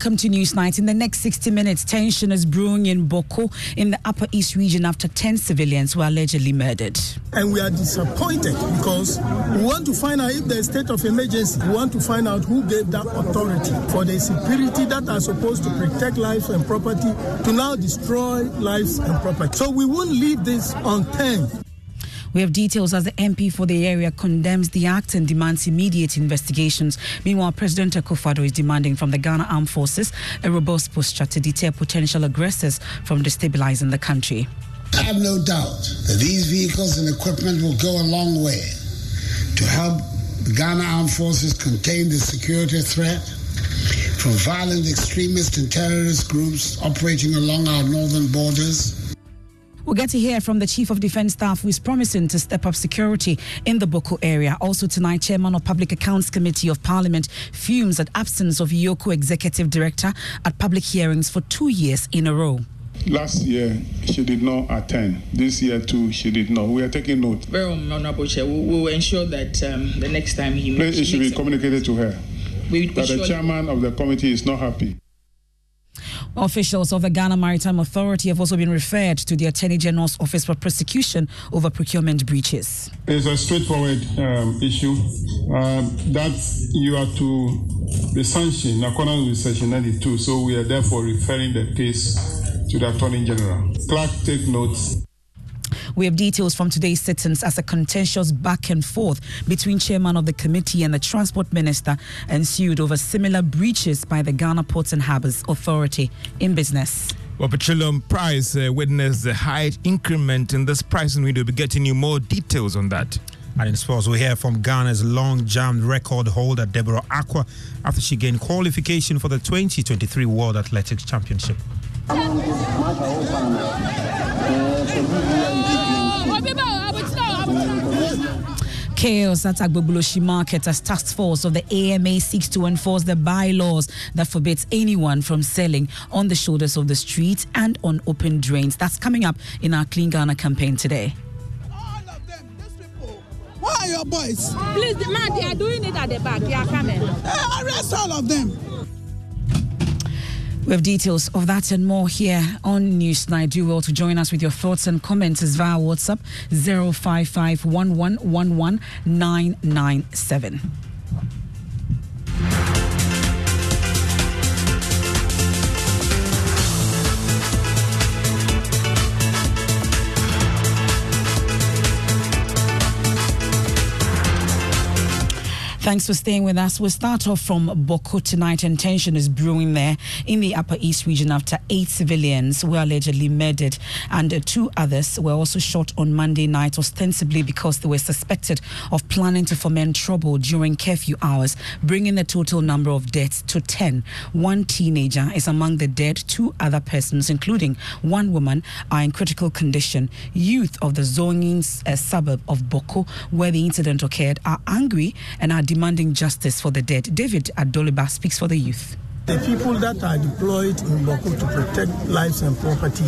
Welcome to Newsnight. In the next 60 minutes, tension is brewing in Bawku in the Upper East region after 10 civilians were allegedly murdered. And we are disappointed because we want to find out if there's state of emergency. We want to find out who gave that authority for the security that are supposed to protect lives and property to now destroy lives and property. So we won't leave this unturned. We have details as the MP for the area condemns the act and demands immediate investigations. Meanwhile, President Akufo-Addo is demanding from the Ghana Armed Forces a robust posture to deter potential aggressors from destabilizing the country. I have no doubt that these vehicles and equipment will go a long way to help the Ghana Armed Forces contain the security threat from violent extremist and terrorist groups operating along our northern borders We'll get to hear from the Chief of Defense Staff who is promising to step up security in the Bawku area. Also tonight, Chairman of Public Accounts Committee of Parliament fumes at absence of EOCO Executive Director at public hearings for two years in a row. Last year, she did not attend. This year, too, she did not. We are taking note. Very honorable Chair. We will ensure that um, the next time he Please, it should be communicated to her we, that the chairman of the committee is not happy. Officials of the Ghana Maritime Authority have also been referred to the Attorney General's Office for prosecution over procurement breaches. It's a straightforward um, issue um, that you are to be sanctioned according with Section 92. So we are therefore referring the case to the Attorney General. Clerk, take notes. We have details from today's sittings as a contentious back and forth between chairman of the committee and the transport minister ensued over similar breaches by the Ghana Ports and Harbours Authority in business. Well, petroleum price uh, witnessed a high increment in this pricing window. We'll be getting you more details on that. And in sports, we hear from Ghana's long jump record holder Deborah Acquah after she gained qualification for the 2023 World Athletics Championship. Chaos at Agbogbloshie Market as task force of the AMA seeks to enforce the bylaws that forbids anyone from selling on the shoulders of the street and on open drains. That's coming up in our Clean Ghana campaign today. Where are your boys? Please, the man, they are doing it at the back. They are coming. Hey, arrest all of them. We have details of that and more here on Newsnight. Do well to join us with your thoughts and comments via WhatsApp 055 Thanks for staying with us. We'll start off from Bawku tonight, and tension is brewing there in the Upper East region after eight civilians were allegedly murdered, and two others were also shot on Monday night, ostensibly because they were suspected of planning to foment trouble during curfew hours, bringing the total number of deaths to 10. One teenager is among the dead, two other persons, including one woman, are in critical condition. Youth of the Zongin uh, suburb of Bawku, where the incident occurred, are angry and are demanding justice for the dead. David Adoliba speaks for the youth. The people that are deployed in Bawku to protect lives and property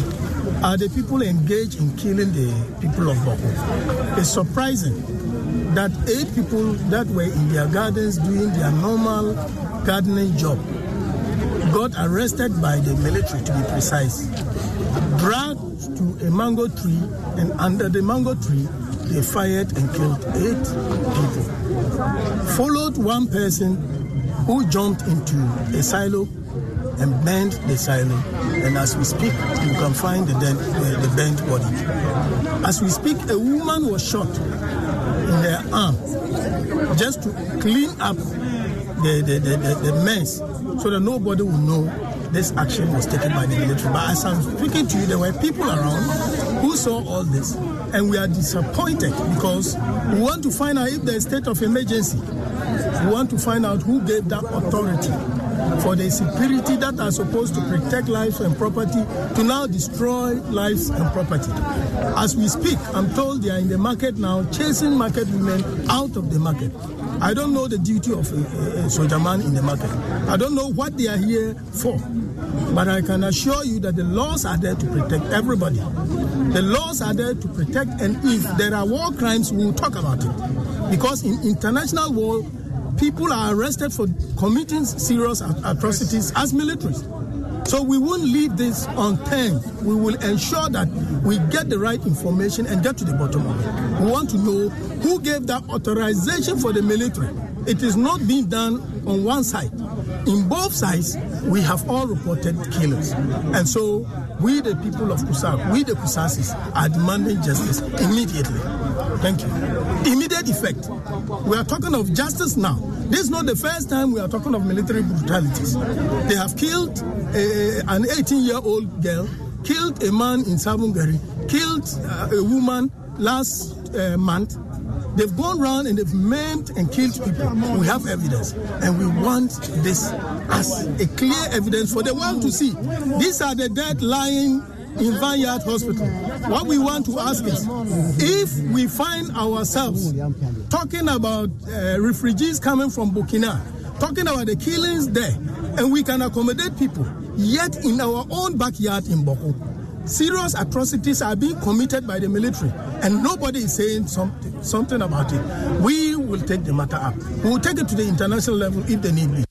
are the people engaged in killing the people of Bawku. It's surprising that eight people that were in their gardens doing their normal gardening job got arrested by the military, to be precise, dragged to a mango tree, and under the mango tree, they fired and killed eight people. Followed one person who jumped into a silo and burned the silo. And as we speak, you can find the, dead, the, burnt body. As we speak, a woman was shot in the arm just to clean up the, the, the, the, the mess so that nobody will know this action was taken by the military. But as I'm speaking to you, there were people around who saw all this, and we are disappointed because we want to find out if there's state of emergency. We want to find out who gave that authority for the security that are supposed to protect lives and property to now destroy lives and property. As we speak, I'm told they are in the market now chasing market women out of the market. I don't know the duty of a, a, soldier man in the market. I don't know what they are here for. But I can assure you that the laws are there to protect everybody. The laws are there to protect, and if there are war crimes, we will talk about it. Because in international law, people are arrested for committing serious atrocities as militaries. So we won't leave this unturned. We will ensure that we get the right information and get to the bottom of it. We want to know who gave that authorization for the military. It is not being done on one side. In both sides, we have all reported killers. And so we, the people of Kusaug, we, the Kusasis, are demanding justice immediately. Thank you. Immediate effect. We are talking of justice now. This is not the first time we are talking of military brutalities. They have killed a, an 18 year old girl, killed a man in Sabungari, killed uh, a woman last uh, month. They've gone around and they've maimed and killed people. We have evidence, and we want this as a clear evidence for the world to see. These are the dead lying in Vineyard Hospital. What we want to ask is if we find ourselves talking about uh, refugees coming from Burkina, talking about the killings there, and we can accommodate people, yet in our own backyard in Bawku, serious atrocities are being committed by the military, and nobody is saying something, something about it. We will take the matter up. We will take it to the international level if they need be.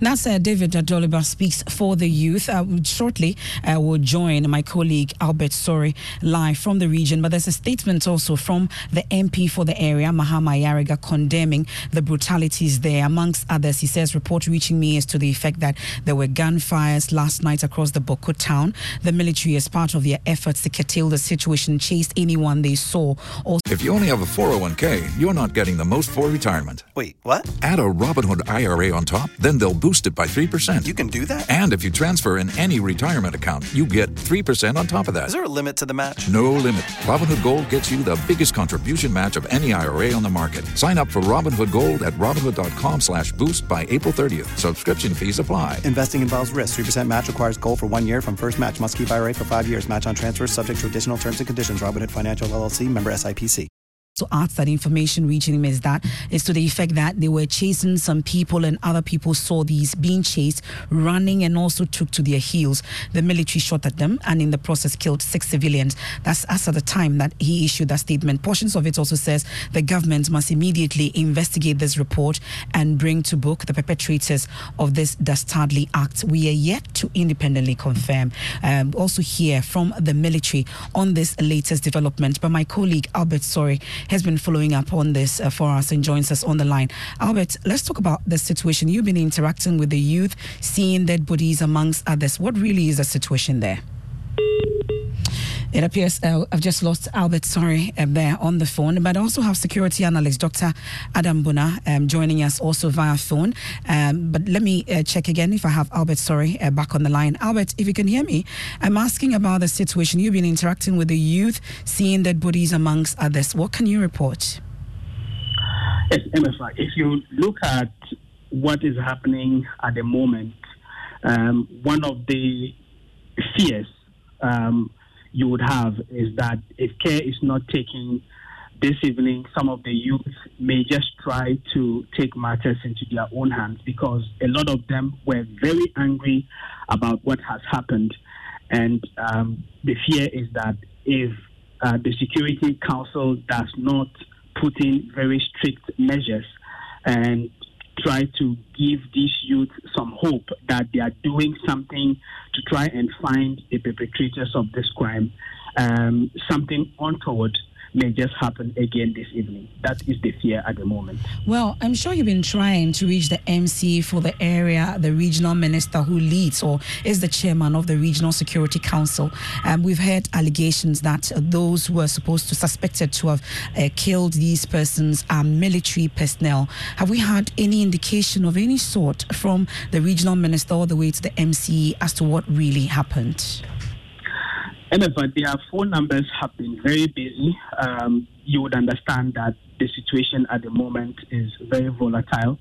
That's uh, David Adoliba speaks for the youth. Uh, shortly, uh, will join my colleague Albert Sori live from the region. But there's a statement also from the MP for the area, Mahama Ayariga, condemning the brutalities there. Amongst others, he says, report reaching me is to the effect that there were gunfires last night across the Bawku town. The military, as part of their efforts to curtail the situation, chased anyone they saw. Also- if you only have a 401k, you're not getting the most for retirement. Wait, what? Add a Robinhood IRA on top, then they'll boost boost it by 3%. You can do that? And if you transfer in any retirement account, you get 3% on top of that. Is there a limit to the match? No limit. Robinhood Gold gets you the biggest contribution match of any IRA on the market. Sign up for Robinhood Gold at Robinhood.com slash boost by April 30th. Subscription fees apply. Investing involves risk. 3% match requires gold for one year from first match. Must keep IRA for five years. Match on transfers subject to additional terms and conditions. Robinhood Financial LLC member SIPC so asked that information reaching him is that is to the effect that they were chasing some people and other people saw these being chased running and also took to their heels. The military shot at them and in the process killed six civilians. That's as at the time that he issued that statement. Portions of it also says the government must immediately investigate this report and bring to book the perpetrators of this dastardly act. We are yet to independently confirm um, also hear from the military on this latest development. But my colleague albert Sori has been following up on this uh, for us and joins us on the line. Albert, let's talk about the situation. You've been interacting with the youth, seeing dead bodies amongst others. What really is the situation there? It appears uh, I've just lost Albert, sorry, uh, there on the phone, but I also have security analyst Dr. Adam Bonaa um, joining us also via phone. Um, but let me uh, check again if I have Albert, sorry, uh, back on the line. Albert, if you can hear me, I'm asking about the situation. You've been interacting with the youth, seeing dead bodies amongst others. What can you report? Yes, MFI, if you look at what is happening at the moment, um, one of the fears um, you would have is that if care is not taken this evening, some of the youth may just try to take matters into their own hands because a lot of them were very angry about what has happened. And um, the fear is that if uh, the Security Council does not put in very strict measures and try to give these youth some hope that they are doing something to try and find the perpetrators of this crime, um, something untoward may just happen again this evening. That is the fear at the moment. Well, I'm sure you've been trying to reach the MC for the area, the regional minister who leads or is the chairman of the Regional Security Council. Um, we've heard allegations that those who are supposed to suspected to have uh, killed these persons are military personnel. Have we had any indication of any sort from the regional minister all the way to the MC as to what really happened? However, their phone numbers have been very busy. Um, you would understand that the situation at the moment is very volatile.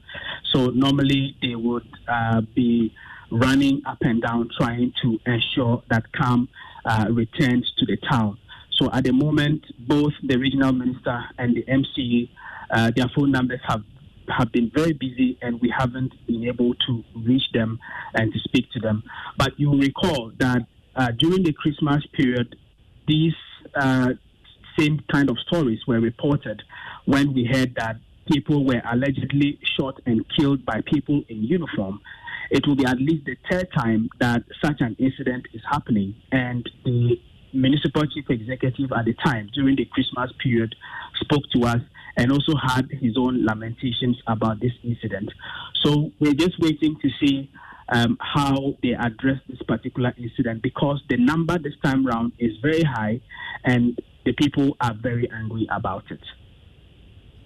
So normally they would uh, be running up and down trying to ensure that calm uh, returns to the town. So at the moment, both the regional minister and the MCE, uh, their phone numbers have have been very busy and we haven't been able to reach them and to speak to them. But you recall that uh, during the Christmas period, these uh, same kind of stories were reported when we heard that people were allegedly shot and killed by people in uniform. It will be at least the third time that such an incident is happening, and the municipal chief executive at the time during the Christmas period spoke to us and also had his own lamentations about this incident. So we're just waiting to see um, how they address this particular incident because the number this time round is very high and the people are very angry about it.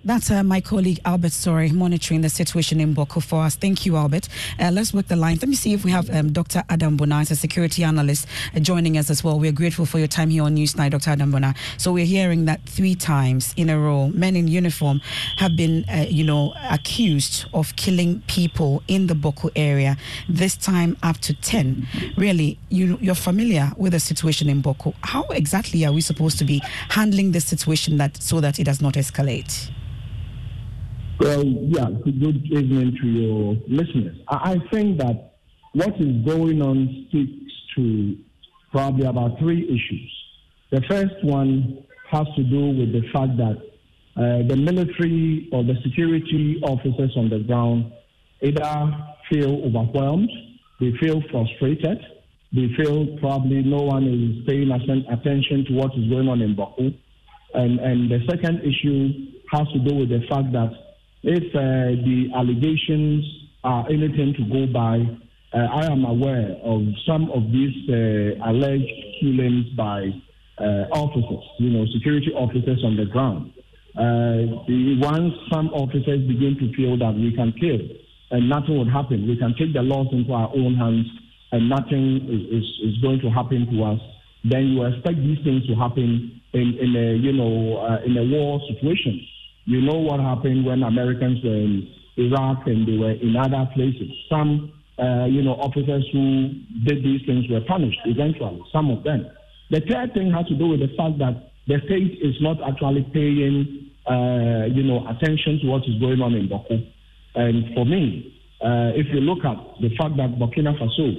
That's uh, my colleague Albert Sori monitoring the situation in Bawku for us. Thank you, Albert. Uh, let's work the lines. Let me see if we have um, Dr. Adam Bonaa, a security analyst, uh, joining us as well. We're grateful for your time here on Newsnight, Dr. Adam Bonaa. So we're hearing that three times in a row, men in uniform have been, uh, you know, accused of killing people in the Bawku area. This time up to ten. Really, you, you're familiar with the situation in Bawku. How exactly are we supposed to be handling this situation that so that it does not escalate? Well, yeah, good evening to your listeners. I think that what is going on speaks to probably about three issues. The first one has to do with the fact that uh, the military or the security officers on the ground either feel overwhelmed, they feel frustrated, they feel probably no one is paying attention to what is going on in Bawku. And, and the second issue has to do with the fact that if uh, the allegations are anything to go by, uh, I am aware of some of these uh, alleged killings by uh, officers, you know, security officers on the ground. Uh, the, once some officers begin to feel that we can kill and nothing will happen, we can take the laws into our own hands and nothing is, is, is going to happen to us, then you expect these things to happen in, in a, you know, uh, in a war situation. You know what happened when Americans were in Iraq and they were in other places. Some, uh, you know, officers who did these things were punished eventually, some of them. The third thing has to do with the fact that the state is not actually paying, uh, you know, attention to what is going on in Bawku. And for me, uh, if you look at the fact that Burkina Faso,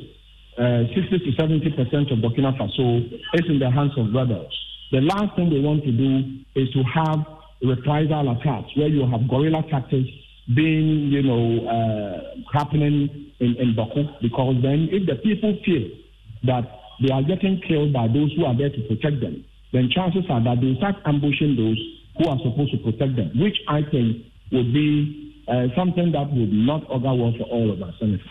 uh, 60 to 70 percent of Burkina Faso is in the hands of rebels. The last thing they want to do is to have reprisal attacks where you have guerrilla tactics being, you know, uh, happening in, in Bawku because then if the people feel that they are getting killed by those who are there to protect them, then chances are that they start ambushing those who are supposed to protect them, which I think would be uh, something that would not augur well for all of us, Senator.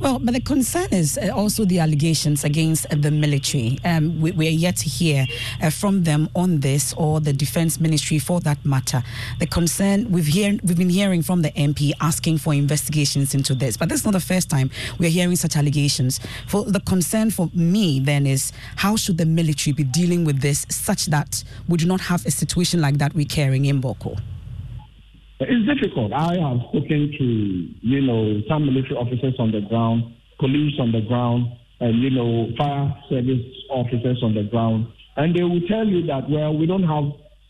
Well, but the concern is uh, also the allegations against the military. Um, we, we, are yet to hear uh, from them on this or the defense ministry for that matter. The concern we've we've been hearing from the MP asking for investigations into this, but this is not the first time we're hearing such allegations. For the concern for me then is how should the military be dealing with this such that we do not have a situation like that recurring in Bawku? It's difficult. I have spoken to, you know, some military officers on the ground, police on the ground, and, you know, fire service officers on the ground. And they will tell you that, well, we don't have,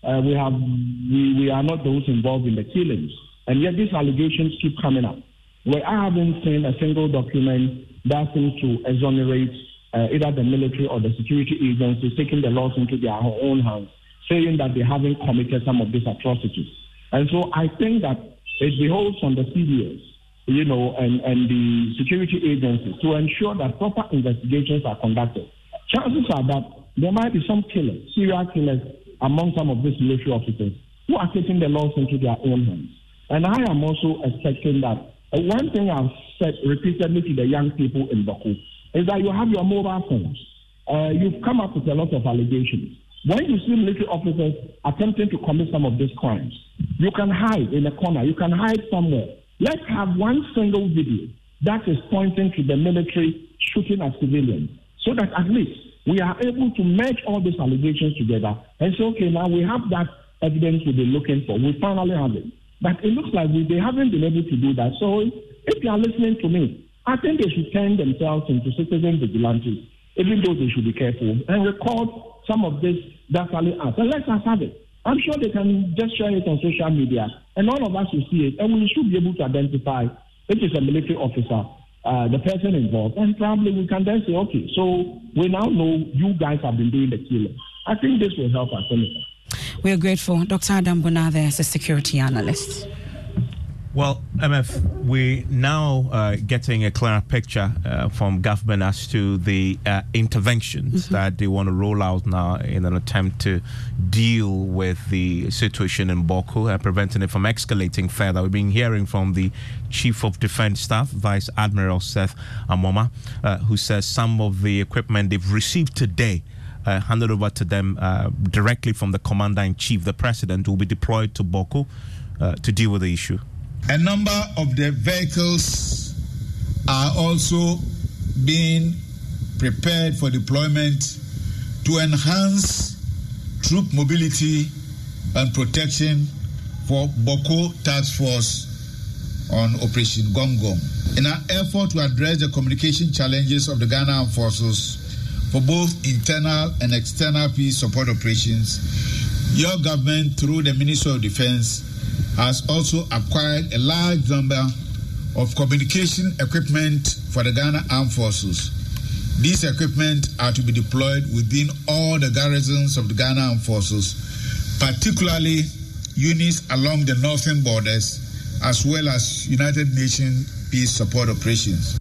uh, we have, we, we are not those involved in the killings. And yet these allegations keep coming up. Well, I haven't seen a single document that seems to exonerate uh, either the military or the security agencies taking the laws into their own hands, saying that they haven't committed some of these atrocities. And so I think that it beholds on the CDS, you know, and, and the security agencies to ensure that proper investigations are conducted. Chances are that there might be some killers, serial killers, among some of these military officers who are taking the laws into their own hands. And I am also expecting that uh, one thing I've said repeatedly to the young people in Bawku is that you have your mobile phones. Uh, you've come up with a lot of allegations. When you see military officers attempting to commit some of these crimes, you can hide in a corner, you can hide somewhere. Let's have one single video that is pointing to the military shooting at civilians so that at least we are able to merge all these allegations together and say, okay, now we have that evidence we've been looking for. We finally have it. But it looks like we, they haven't been able to do that. So if you are listening to me, I think they should turn themselves into citizen vigilantes, even though they should be careful and record some of this dastardly acts. And let us have it. I'm sure they can just share it on social media, and all of us will see it, and we should be able to identify if it's a military officer, uh, the person involved, and probably we can then say, okay, so we now know you guys have been doing the killing. I think this will help us. We are grateful. Dr. Adam Bonathe is a security analyst. Well, MF, we're now uh, getting a clearer picture uh, from government as to the uh, interventions mm-hmm. that they want to roll out now in an attempt to deal with the situation in Bawku, uh, preventing it from escalating further. We've been hearing from the Chief of Defense Staff, Vice Admiral Seth Amoama, uh, who says some of the equipment they've received today. Uh, handed over to them uh, directly from the commander in chief, the president, will be deployed to Bawku uh, to deal with the issue. A number of the vehicles are also being prepared for deployment to enhance troop mobility and protection for Bawku Task Force on Operation Gom In an effort to address the communication challenges of the Ghana Armed Forces for both internal and external peace support operations, your government, through the Ministry of Defense, has also acquired a large number of communication equipment for the Ghana Armed Forces. These equipment are to be deployed within all the garrisons of the Ghana Armed Forces, particularly units along the northern borders, as well as United Nations peace support operations.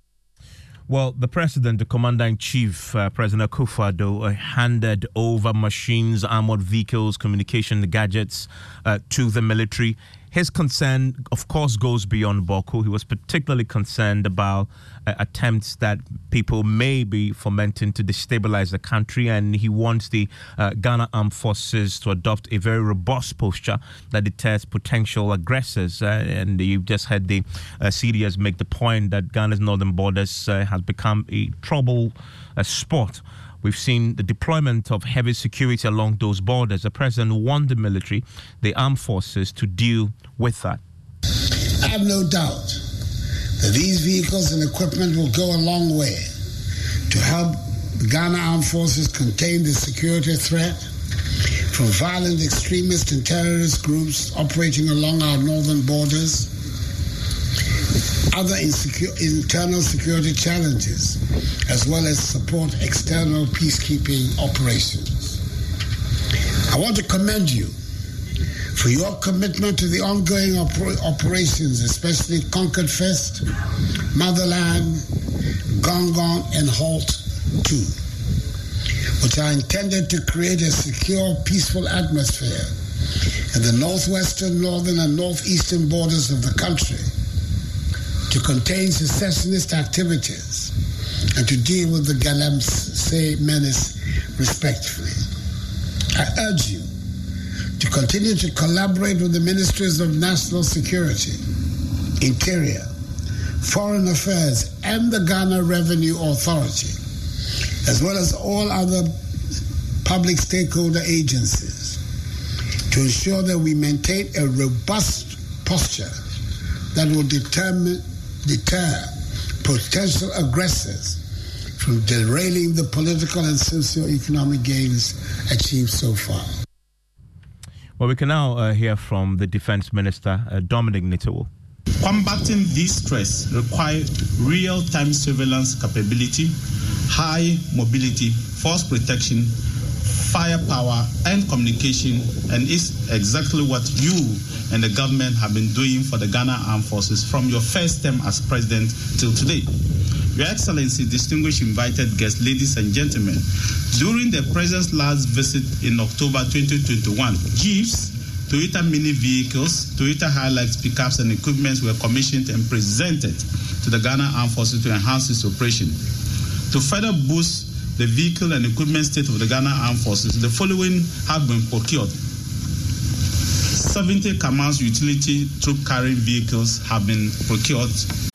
Well, the president, the commander in chief, uh, President Akufo-Addo, uh, handed over machines, armored vehicles, communication gadgets uh, to the military. His concern, of course, goes beyond Bawku. He was particularly concerned about uh, attempts that people may be fomenting to destabilize the country, and he wants the uh, Ghana Armed Forces to adopt a very robust posture that deters potential aggressors. Uh, and you've just heard the uh, CDS make the point that Ghana's northern borders uh, has become a trouble uh, spot. We've seen the deployment of heavy security along those borders. The president wanted the military, the armed forces, to deal with that. I have no doubt that these vehicles and equipment will go a long way to help the Ghana Armed Forces contain the security threat from violent extremist and terrorist groups operating along our northern borders other insecure, internal security challenges, as well as support external peacekeeping operations. I want to commend you for your commitment to the ongoing oper- operations, especially Conquered Fist, Motherland, Gong Gong, and Halt 2, which are intended to create a secure, peaceful atmosphere in the northwestern, northern, and northeastern borders of the country to contain secessionist activities and to deal with the Galamsey menace respectfully. I urge you to continue to collaborate with the Ministries of National Security, Interior, Foreign Affairs, and the Ghana Revenue Authority, as well as all other public stakeholder agencies, to ensure that we maintain a robust posture that will determine, deter potential aggressors from derailing the political and socio-economic gains achieved so far. Well, we can now uh, hear from the Defense Minister, uh, Dominic Nitiwul. Combating this stress requires real-time surveillance capability, high mobility, force protection, firepower, and communication, and is exactly what you and the government have been doing for the Ghana Armed Forces from your first term as president till today. Your Excellency, distinguished invited guests, ladies and gentlemen, during the President's last visit in October 2021, Jeeps, Toyota mini vehicles, Toyota Hilux pickups, and equipment were commissioned and presented to the Ghana Armed Forces to enhance its operation. To further boost the vehicle and equipment state of the Ghana Armed Forces, the following have been procured 70 Kamaz utility troop carrying vehicles have been procured.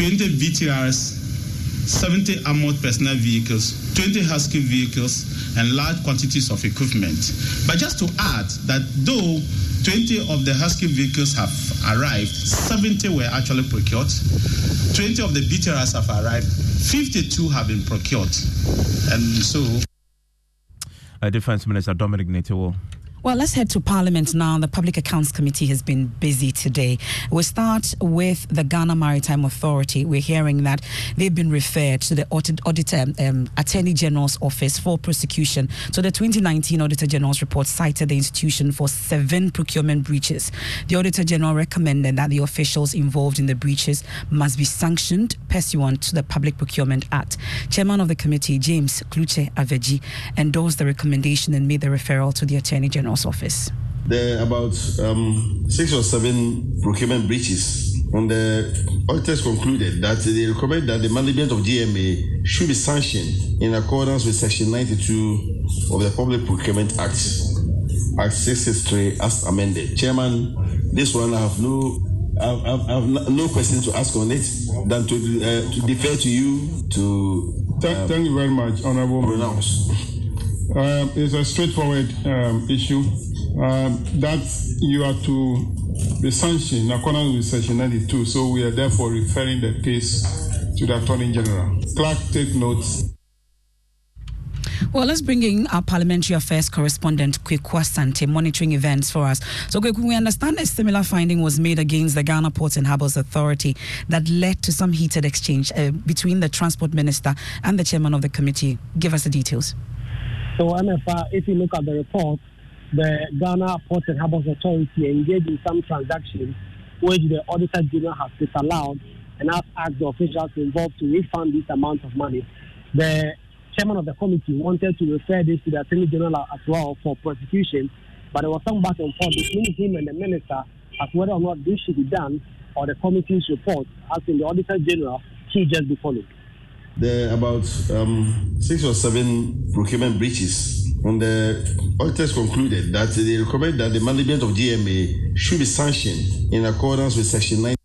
20 BTRs, 70 armored personnel vehicles, 20 Husky vehicles, and large quantities of equipment. But just to add that though 20 of the Husky vehicles have arrived, 70 were actually procured, 20 of the BTRs have arrived, 52 have been procured. And so. Uh, Defense Minister Dominic Nitiwul. Well, let's head to Parliament now. The Public Accounts Committee has been busy today. We start with the Ghana Maritime Authority. We're hearing that they've been referred to the Auditor um, Attorney General's Office for prosecution. So the 2019 Auditor General's report cited the institution for seven procurement breaches. The Auditor General recommended that the officials involved in the breaches must be sanctioned pursuant to the Public Procurement Act. Chairman of the committee, James Klutse Avedzi, endorsed the recommendation and made the referral to the Attorney General office? There are about um, six or seven procurement breaches, and the auditors concluded that they recommend that the management of GMA should be sanctioned in accordance with Section 92 of the Public Procurement Act, Act 663 as amended. Chairman, this one I have no I have, I have no question to ask on it than to, uh, to defer to you to. Uh, thank, you very much, Honorable. Pronounce. Uh, it's a straightforward um, issue um, that you are to be sanctioned in accordance with Section 92. So we are therefore referring the case to the Attorney General. Clerk, take notes. Well, let's bring in our parliamentary affairs correspondent, Kweku Asante, monitoring events for us. So, Kweku, we understand a similar finding was made against the Ghana Ports and Harbours Authority that led to some heated exchange uh, between the Transport Minister and the chairman of the committee. Give us the details. So, MFR, if you look at the report, the Ghana Ports and Harbours Authority engaged in some transactions which the Auditor General has disallowed and has asked the officials involved to refund this amount of money. The chairman of the committee wanted to refer this to the Attorney General as well for prosecution, but there was some back and forth between him and the minister as whether or not this should be done or the committee's report, as in the Auditor General, should just be followed. There are about um, six or seven procurement breaches, and the auditors concluded that they recommend that the management of GMA should be sanctioned in accordance with Section 9.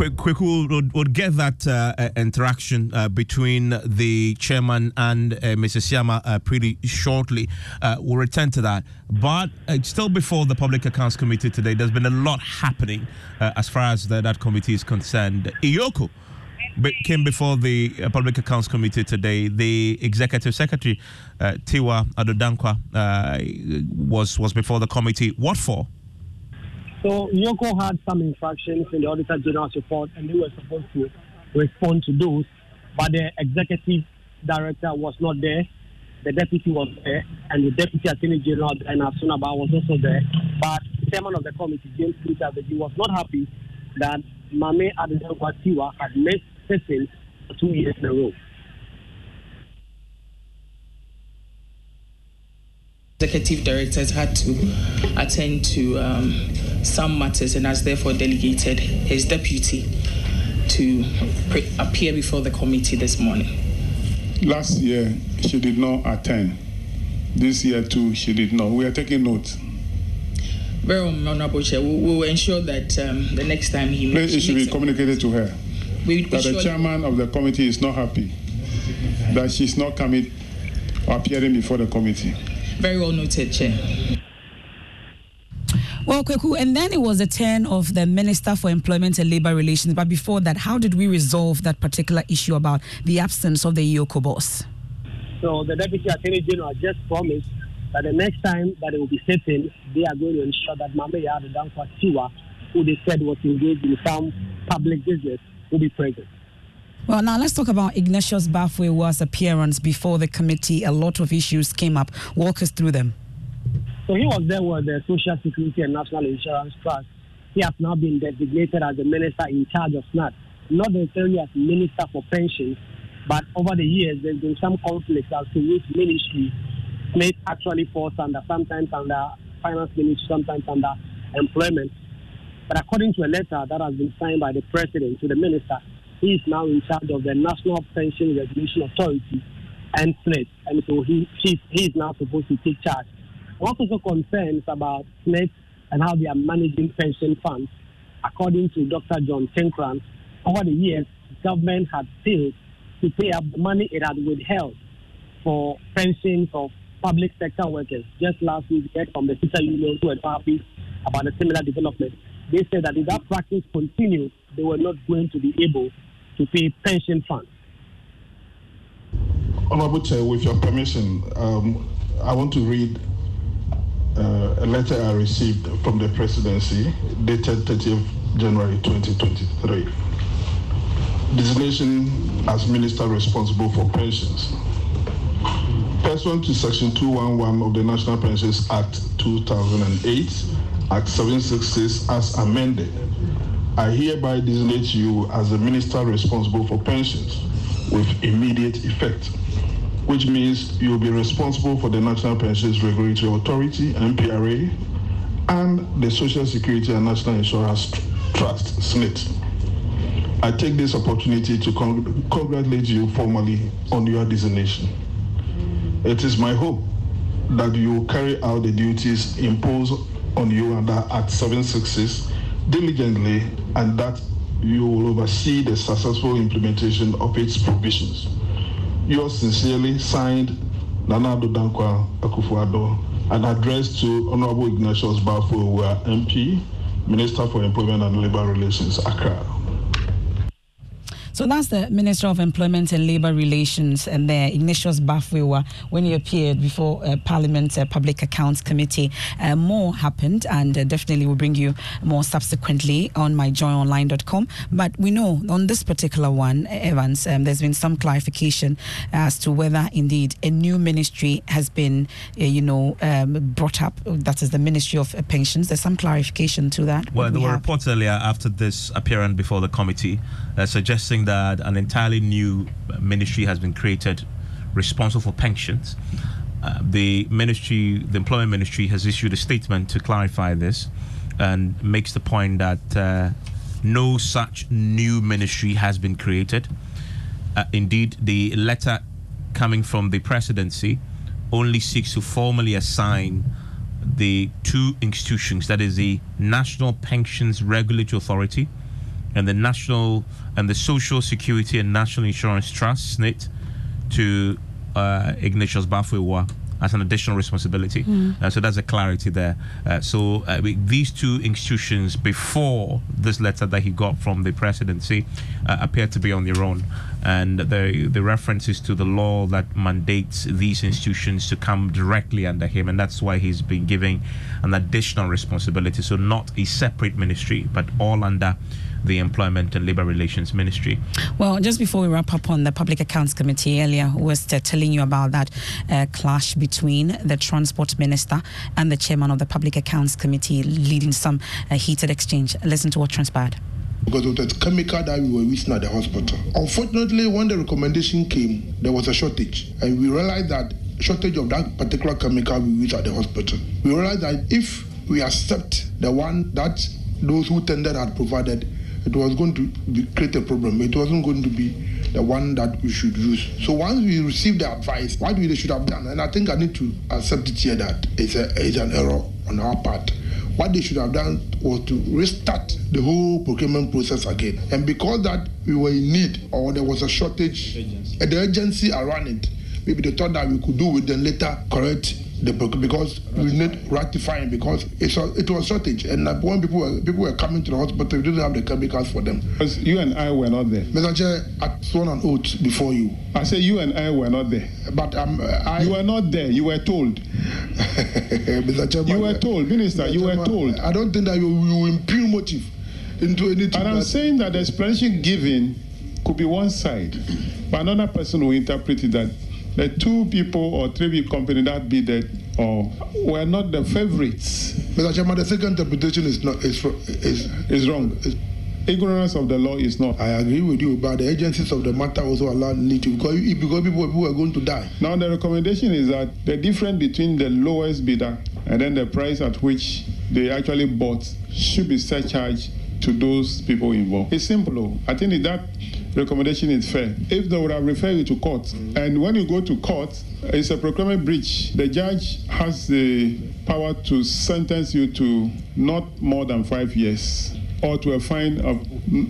Quick we'll, we'll, get that uh, interaction uh, between the chairman and uh, Mrs. Siama uh, pretty shortly. Uh, we'll return to that. But uh, still before the Public Accounts Committee today, there's been a lot happening as far as the, that committee is concerned. EOCO came before the uh, Public Accounts Committee today. The Executive Secretary, uh, Tiwa Addo-Danquah, uh, was was before the committee. What for? So EOCO had some infractions in the Auditor General's report, and they were supposed to respond to those, but the executive director was not there. The deputy was there, and the deputy attorney general, and Sunaba, was also there. But the chairman of the committee, James Peter, he was not happy that Mame Addo-Danquah had missed sitting for two years in a row. Executive directors had to attend to um, some matters and has therefore delegated his deputy to pre- appear before the committee this morning. Last year, she did not attend. This year, too, she did not. We are taking notes. Very honorable chair, we will ensure that um, the next time he Please, it should be communicated to her we, that the chairman of the committee is not happy that she's not coming appearing before the committee. Very well noted, chair. Well, Kweku, and then it was the turn of the Minister for Employment and Labour Relations. But before that, how did we resolve that particular issue about the absence of the EOCO boss? So the Deputy Attorney General just promised that the next time that it will be sitting, they are going to ensure that Mame Yadu Dankwa Tiwa, who they said was engaged in some public business, will be present. Well, now let's talk about Ignatius Baffour Awuah's appearance before the committee. A lot of issues came up. Walk us through them. So he was there with the Social Security and National Insurance Trust. He has now been designated as the minister in charge of SSNIT, not necessarily as minister for pensions, but over the years there's been some conflict as to which ministry SSNIT actually falls under, sometimes under finance ministry, sometimes under employment. But according to a letter that has been signed by the president to the minister, he is now in charge of the National Pension Regulation Authority and SSNIT. And so he, he, he is now supposed to take charge. What also concerns about SSNIT and how they are managing pension funds. According to Dr. John Tenkorang, over the years, the government had failed to pay up the money it had withheld for pensions of public sector workers. Just last week, we heard from the teacher union who were happy about a similar development. They said that if that practice continued, they were not going to be able to pay pension funds. Honorable Chair, with your permission, um, I want to read uh, a letter I received from the presidency dated 30th January 2023. Designation as minister responsible for pensions. Pursuant to Section 211 of the National Pensions Act 2008, Act 766 as amended, I hereby designate you as the minister responsible for pensions with immediate effect, which means you will be responsible for the National Pensions Regulatory Authority, NPRA, and the Social Security and National Insurance Trust, SSNIT. I take this opportunity to con- congratulate you formally on your designation. It is my hope that you will carry out the duties imposed on you under Act 766 diligently and that you will oversee the successful implementation of its provisions. Yours sincerely, signed Nana Dankwa Akufo-Addo, an address to Honorable Ignatius Baffour, MP, Minister for Employment and Labour Relations, Accra. So that's the Minister of Employment and Labour Relations, and there Ignatius Baffour Awuah when he appeared before uh, Parliament's uh, Public Accounts Committee. Uh, more happened, and uh, definitely will bring you more subsequently on myjoyonline.com. But we know on this particular one, Evans, um, there's been some clarification as to whether indeed a new ministry has been, uh, you know, um, brought up. That is the Ministry of Pensions. There's some clarification to that. Well, there we were have. reports earlier after this appearance before the committee uh, that an entirely new ministry has been created responsible for pensions. Uh, the ministry, the employment ministry, has issued a statement to clarify this and makes the point that uh, no such new ministry has been created. Uh, indeed, the letter coming from the presidency only seeks to formally assign the two institutions that is the National Pensions Regulatory Authority and the National and the Social Security and National Insurance Trust SSNIT to uh, Ignatius Baffour Awuah as an additional responsibility. Mm. Uh, so that's a clarity there. Uh, so uh, we- these two institutions, before this letter that he got from the presidency, uh, appear to be on their own. And the, the references to the law that mandates these institutions to come directly under him, and that's why he's been giving an additional responsibility. So not a separate ministry, but all under the Employment and Labor Relations Ministry. Well, just before we wrap up on the Public Accounts Committee earlier, we was uh, telling you about that uh, clash between the Transport Minister and the Chairman of the Public Accounts Committee, leading some uh, heated exchange. Listen to what transpired. because of the chemical that we were using at the hospital. Unfortunately, when the recommendation came, there was a shortage, and we realized that shortage of that particular chemical we use at the hospital. We realized that if we accept the one that those who tendered had provided, it was going to be, create a problem. It wasn't going to be the one that we should use. So once we received the advice, what we should have done, and I think I need to accept it here that it's, a, it's an error on our part. What they should have done was to restart the whole procurement process again. And because that we were in need or there was a shortage, and the urgency around it, maybe they thought that we could do it, then later correct the proc- because we need ratifying because it's a, it was shortage and when people were people were coming to the hospital we didn't have the chemicals for them. Because you and I were not there. Mr. Chair, I sworn an oath before you. I say you and I were not there. But um, I. You were not there. You were told. Mr. Chairman, You were told, Minister. Mr. You were told. I don't think that you, you impugn motive into anything. And I'm that- saying that the explanation given could be one side, but another person will interpret it that the two people or three big company that bidded or were not the favorites. Mr. Chairman, the second interpretation is not is is is wrong. Ignorance of the law is not. I agree with you, but the agencies of the matter also allow need to because because people, people are going to die. Now the recommendation is that the difference between the lowest bidder and then the price at which they actually bought should be surcharged to those people involved. It's simple. I think that recommendation is fair. If they would have referred you to court, and when you go to court, it's a procurement breach. The judge has the power to sentence you to not more than five years or to a fine of,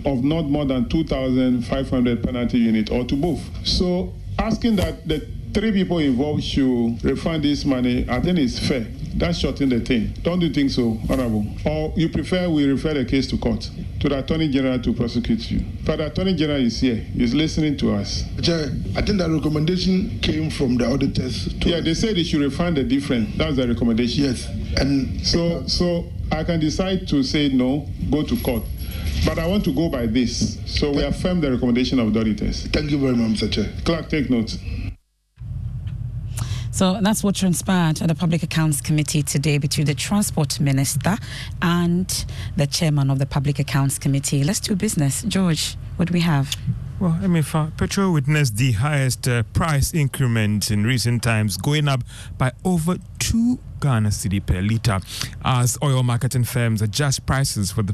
of not more than 2,500 penalty unit or to both. So asking that the three people involved should refund this money, I think it's fair. That's shorting the thing. Don't you think so, oh, Honorable? Or you prefer we refer the case to court, to the Attorney General to prosecute you? But the Attorney General is here, he's listening to us. Chair, I think that recommendation came from the auditors. Yeah, they said they should refund the difference. That's the recommendation. Yes, and so so I can decide to say no, go to court. But I want to go by this. So we affirm the recommendation of the auditors. Thank you very much, Mr. Chair. Clerk, take note. So that's what transpired at the Public Accounts Committee today between the Transport Minister and the Chairman of the Public Accounts Committee. Let's do business. George, what do we have? Well, I mean, for petrol witnessed the highest uh, price increment in recent times, going up by over two Ghana cedi per litre, as oil marketing firms adjust prices for the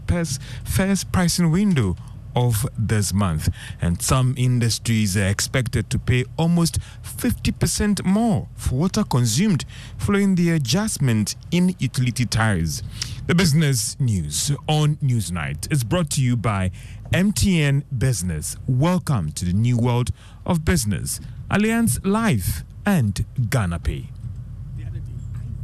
first pricing window of this month. And some industries are expected to pay almost 50% more for water consumed following the adjustment in utility tariffs. The business news on Newsnight is brought to you by MTN Business. Welcome to the new world of business. Alliance Life and Ghana Pay.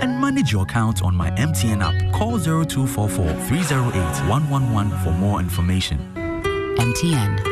and manage your account on my MTN app. Call 0244 308 111 for more information. MTN.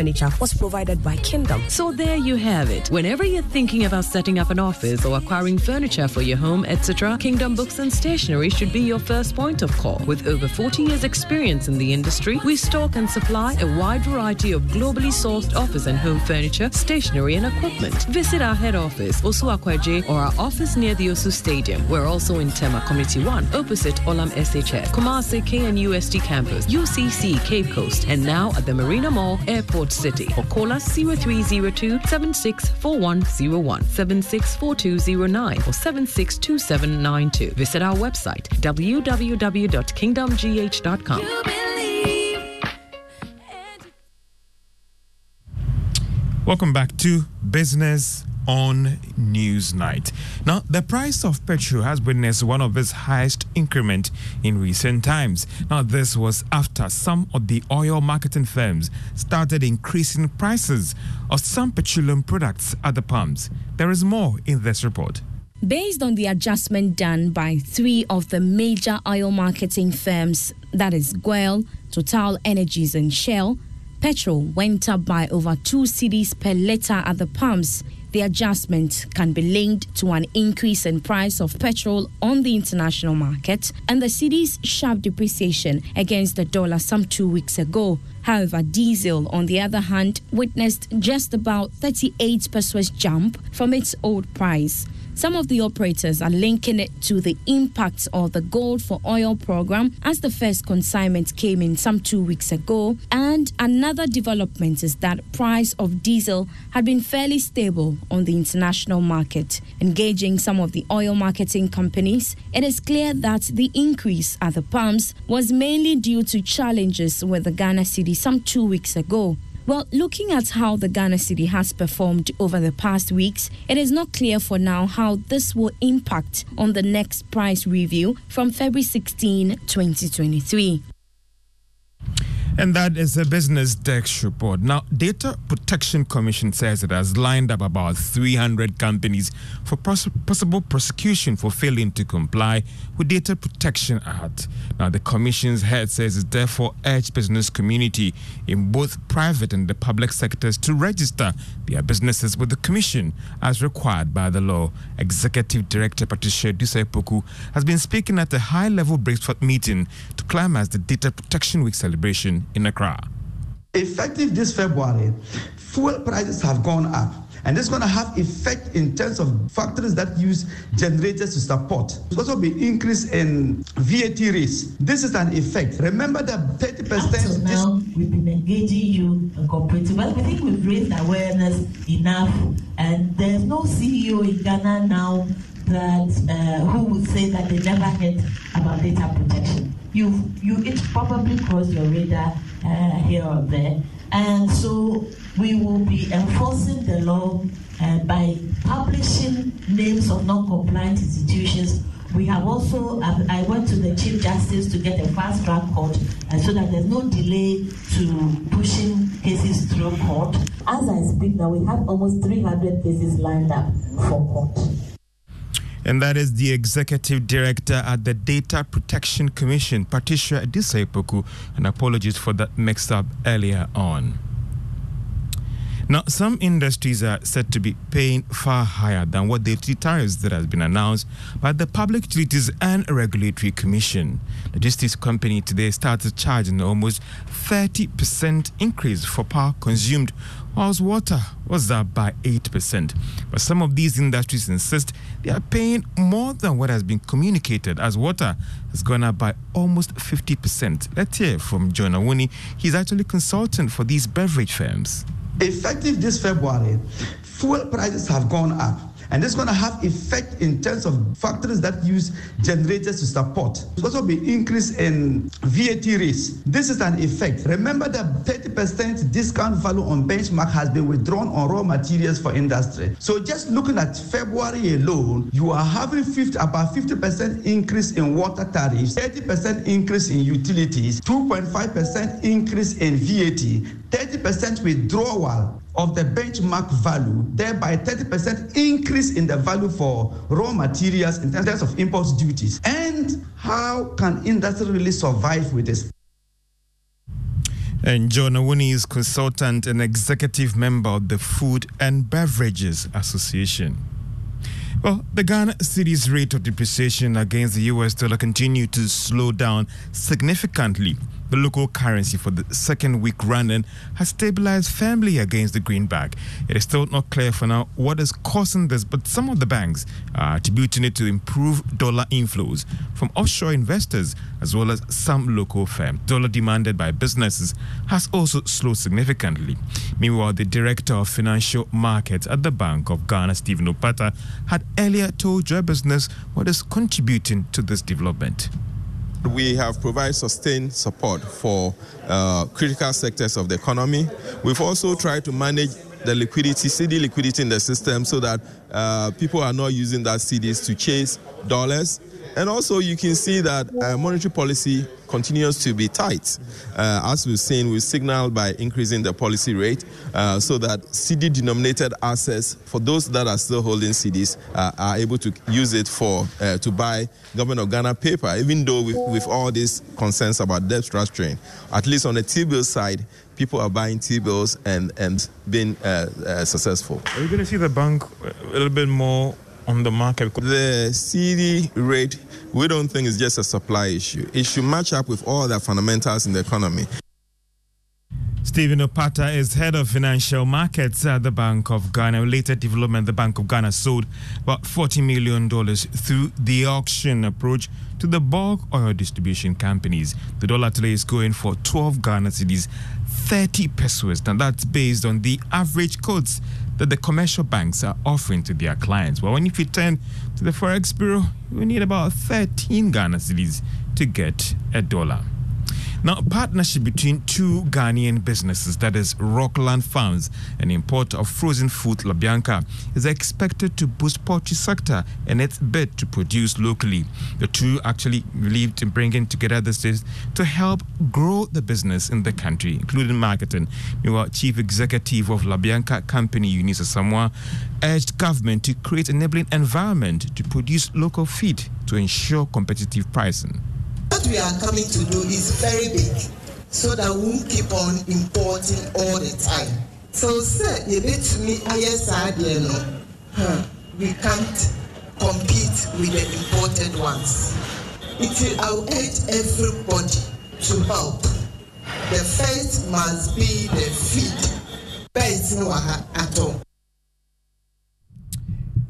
furniture was provided by Kingdom. So there you have it. Whenever you're thinking about setting up an office or acquiring furniture for your home, etc., Kingdom Books and Stationery should be your first point of call. With over 40 years experience in the industry, we stock and supply a wide variety of globally sourced office and home furniture, stationery and equipment. Visit our head office, Osu Akwaje, or our office near the Osu Stadium. We're also in Tema Community 1, opposite Olam SHS, Kumasi KNUST campus, UCC Cape Coast, and now at the Marina Mall, Airport City or call us 0302 764101, 764209 or 762792. Visit our website www.kingdomgh.com. Welcome back to Business on Newsnight. Now, the price of petrol has witnessed one of its highest increment in recent times. Now, this was after some of the oil marketing firms started increasing prices of some petroleum products at the pumps. There is more in this report. Based on the adjustment done by three of the major oil marketing firms, that is GOIL, Total Energies, and Shell, petrol went up by over two cedis per litre at the pumps the adjustment can be linked to an increase in price of petrol on the international market and the cedi's sharp depreciation against the dollar some two weeks ago. However, diesel, on the other hand, witnessed just about 38 pesewas jump from its old price. Some of the operators are linking it to the impact of the Gold for Oil program as the first consignment came in some two weeks ago. And another development is that price of diesel had been fairly stable on the international market. Engaging some of the oil marketing companies, it is clear that the increase at the pumps was mainly due to challenges with the Ghana cedi some two weeks ago. Well, looking at how the Ghana cedi has performed over the past weeks, it is not clear for now how this will impact on the next price review from February 16, 2023. And that is a business desk report. Now, Data Protection Commission says it has lined up about 300 companies for poss- possible prosecution for failing to comply with Data Protection Act. Now, the commission's head says it therefore urged business community in both private and the public sectors to register their businesses with the commission as required by the law. Executive Director Patricia Adusei-Poku has been speaking at a high-level breakfast meeting to climax the Data Protection Week celebration in Accra. Effective this February, fuel prices have gone up. And this is going to have effect in terms of factories that use generators to support. There's also be increase in VAT rates. This is an effect. Remember that 30%. Up now, we've been engaging you and cooperating. But we think we've raised awareness enough. And there's no CEO in Ghana now that uh, who would say that they never heard about data protection. You, you it probably crossed your radar uh, here or there. And so we will be enforcing the law uh, by publishing names of non-compliant institutions. We have also, I went to the Chief Justice to get a fast track court uh, so that there's no delay to pushing cases through court. As I speak now, we have almost 300 cases lined up for court. And that is the executive director at the Data Protection Commission, Patricia Adusei-Poku. And apologies for that mix up earlier on. Now, some industries are said to be paying far higher than what the tariffs that has been announced by the Public Utilities and Regulatory Commission. The logistics company today started charging almost 30% increase for power consumed, whilst water was up by 8%. But some of these industries insist they are paying more than what has been communicated, as water has gone up by almost 50%. Let's hear from John Awuni. He's actually consultant for these beverage firms. Effective this February, fuel prices have gone up. And is going to have effect in terms of factories that use generators to support. There's also be increase in VAT rates. This is an effect. Remember that 30% discount value on benchmark has been withdrawn on raw materials for industry. So just looking at February alone, you are having 50, about 50% increase in water tariffs, 30% increase in utilities, 2.5% increase in VAT, 30% withdrawal of the benchmark value, thereby 30% increase in the value for raw materials in terms of import duties. And how can industry really survive with this? And John Awuni is consultant and executive member of the Food and Beverages Association. Well, the Ghana cedi's rate of depreciation against the US dollar continued to slow down significantly the local currency for the second week running has stabilized firmly against the greenback. It is still not clear for now what is causing this, but some of the banks are attributing it to improved dollar inflows from offshore investors as well as some local firms. Dollar demanded by businesses has also slowed significantly. Meanwhile, the director of financial markets at the Bank of Ghana, Stephen Opata, had earlier told Joy Business what is contributing to this development. We have provided sustained support for uh, critical sectors of the economy. We've also tried to manage the liquidity, cedi liquidity in the system so that uh, people are not using that cedis to chase dollars. And also, you can see that uh, monetary policy continues to be tight. Uh, as we've seen, we signaled by increasing the policy rate uh, so that cedi denominated assets, for those that are still holding cedis uh, are able to use it for uh, to buy government of Ghana paper, even though with, with all these concerns about debt structuring. At least on the T-bill side, people are buying T-bills and, and being uh, successful. Are you going to see the bank a little bit more on the market? The cedi rate, we don't think is just a supply issue. It should match up with all the fundamentals in the economy. Stephen Opata is head of financial markets at the Bank of Ghana. Later development, the Bank of Ghana sold about $40 million through the auction approach to the bulk oil distribution companies. The dollar today is going for 12 Ghana cedis, 30 pesewas, and that's based on the average quotes that the commercial banks are offering to their clients. Well, when if you turn to the Forex Bureau, you need about 13 Ghana cedis to get a dollar. Now, a partnership between two Ghanaian businesses, that is Rockland Farms, an importer of frozen food Labianca, is expected to boost poultry sector and its bid to produce locally. The two actually believed in bringing together the states to help grow the business in the country, including marketing. Meanwhile, Chief Executive of Labianca Company, Eunice Asamoah, urged government to create enabling environment to produce local feed to ensure competitive pricing. What we are coming to do is very big so that we won't keep on importing all the time. So, sir, bet me ISR, you know, we can't compete with the imported ones. It will I'll urge everybody to help. The first must be the feed. Best at all.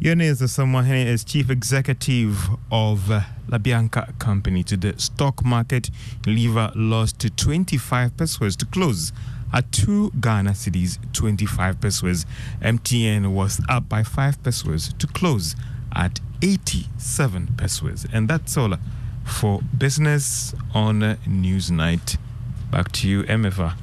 Eunice Asamoah is chief executive of uh, Labianca Company. To the stock market, Liver lost to 25 pesewas to close at 2 Ghana cedis, 25 pesewas. MTN was up by 5 pesewas to close at 87 pesewas. And that's all for business on Newsnight. Back to you, MFA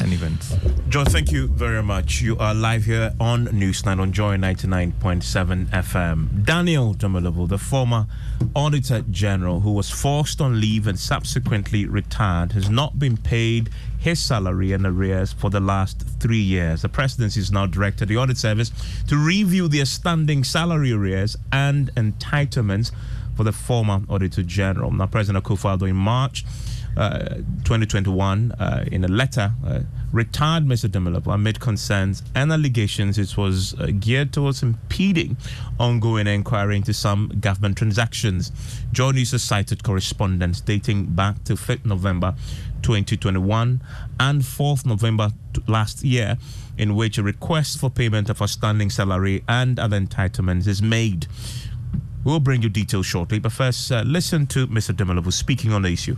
and events. John, thank you very much. You are live here on Newsnight on Joy 99.7 FM. Daniel Domelevo, the former Auditor General who was forced on leave and subsequently retired, has not been paid his salary and arrears for the last three years. The presidency has now directed the Audit Service to review the standing salary arrears and entitlements for the former Auditor General. Now, President Akufo-Addo in March 2021 uh, in a letter uh, retired Mr. Domelevo amid concerns and allegations it was uh, geared towards impeding ongoing inquiry into some government transactions. Joy News has cited correspondence dating back to 5th November 2021 and 4th November last year, in which a request for payment of a standing salary and other entitlements is made. We'll bring you details shortly, but first, uh, listen to Mr. Domelevo speaking on the issue.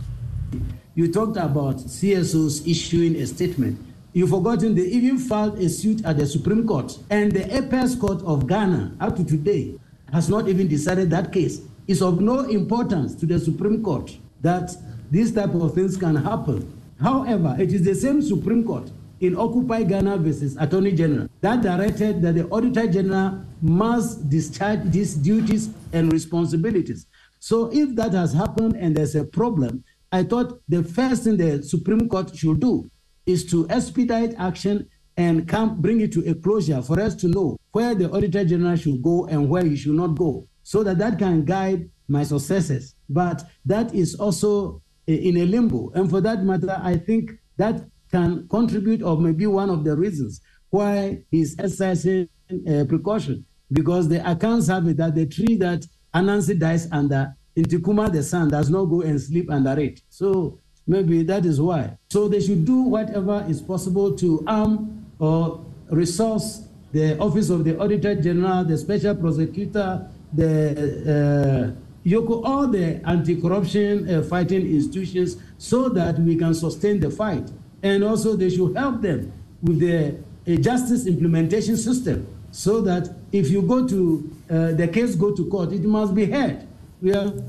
You talked about CSOs issuing a statement. You've forgotten they even filed a suit at the Supreme Court, and the Apex Court of Ghana, up to today, has not even decided that case. It's of no importance to the Supreme Court that these type of things can happen. However, it is the same Supreme Court in Occupy Ghana versus Attorney General that directed that the Auditor General must discharge these duties and responsibilities. So if that has happened and there's a problem, I thought the first thing the Supreme Court should do is to expedite action and come bring it to a closure for us to know where the Auditor General should go and where he should not go, so that that can guide my successors. But that is also in a limbo. And for that matter, I think that can contribute or maybe one of the reasons why he's exercising uh, precaution because the accounts have it that the tree that Anansi dies under in Tikuma the sun does not go and sleep under it. So maybe that is why. So they should do whatever is possible to arm or resource the Office of the Auditor General, the Special Prosecutor, the uh, EOCO, all the anti-corruption uh, fighting institutions so that we can sustain the fight. And also they should help them with the justice implementation system so that if you go to, uh, the case go to court, it must be heard. We have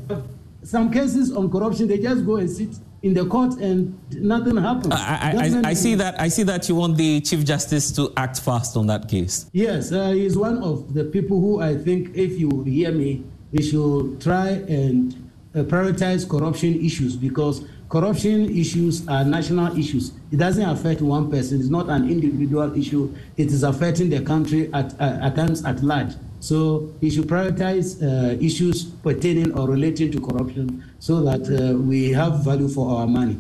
some cases on corruption, they just go and sit in the court and nothing happens. I, I, I, see that. I see that you want the Chief Justice to act fast on that case. Yes, uh, he's one of the people who I think, if you hear me, we should try and uh, prioritize corruption issues because corruption issues are national issues. It doesn't affect one person. It's not an individual issue. It is affecting the country at, uh, at times at large. So we should prioritize uh, issues pertaining or relating to corruption so that uh, we have value for our money.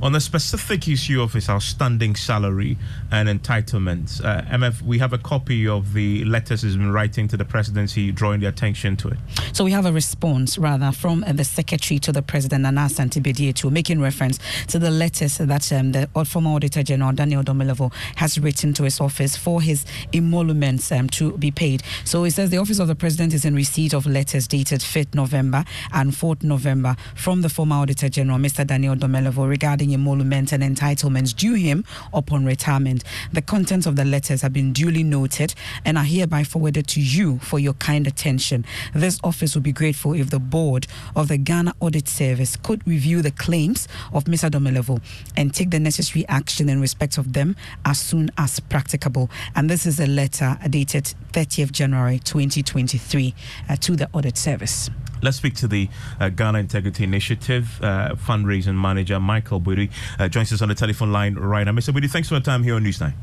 On the specific issue of his outstanding salary and entitlements, uh, MF, we have a copy of the letters he's been writing to the presidency, drawing the attention to it. So we have a response, rather, from uh, the secretary to the president, Nana Asante making reference to the letters that um, the former Auditor General Daniel Domelevo has written to his office for his emoluments um, to be paid. So he says the office of the president is in receipt of letters dated 5th November and 4th November from the former Auditor General, Mr. Daniel Domelevo, regarding emoluments and entitlements due him upon retirement. The contents of the letters have been duly noted and are hereby forwarded to you for your kind attention. This office would be grateful if the board of the Ghana Audit Service could review the claims of Mr. Domelevo and take the necessary action in respect of them as soon as practicable. And this is a letter dated 30th January 2023 uh, to the Audit Service. Let's speak to the uh, Ghana Integrity Initiative uh, fundraising manager, Michael Buri, uh, joins us on the telephone line right now. Mr. Buri, thanks for your time here on Newsnight.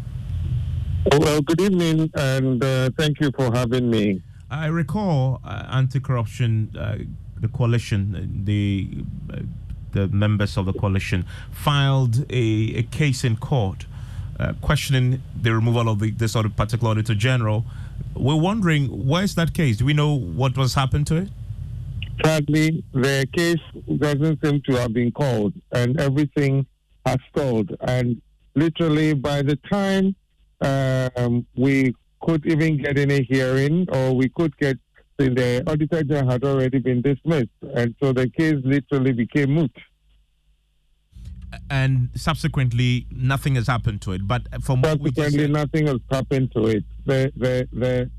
Well, good evening, and uh, thank you for having me. I recall uh, anti-corruption, uh, the coalition, the the members of the coalition filed a, a case in court questioning the removal of the, this sort of particular auditor general. We're wondering where's that case? Do we know what was happened to it? Sadly, the case doesn't seem to have been called, and everything has stalled. And literally, by the time um, we could even get any hearing, or we could get the auditor general had already been dismissed, and so the case literally became moot. And subsequently, nothing has happened to it. But from what subsequently, nothing has happened to it. The the the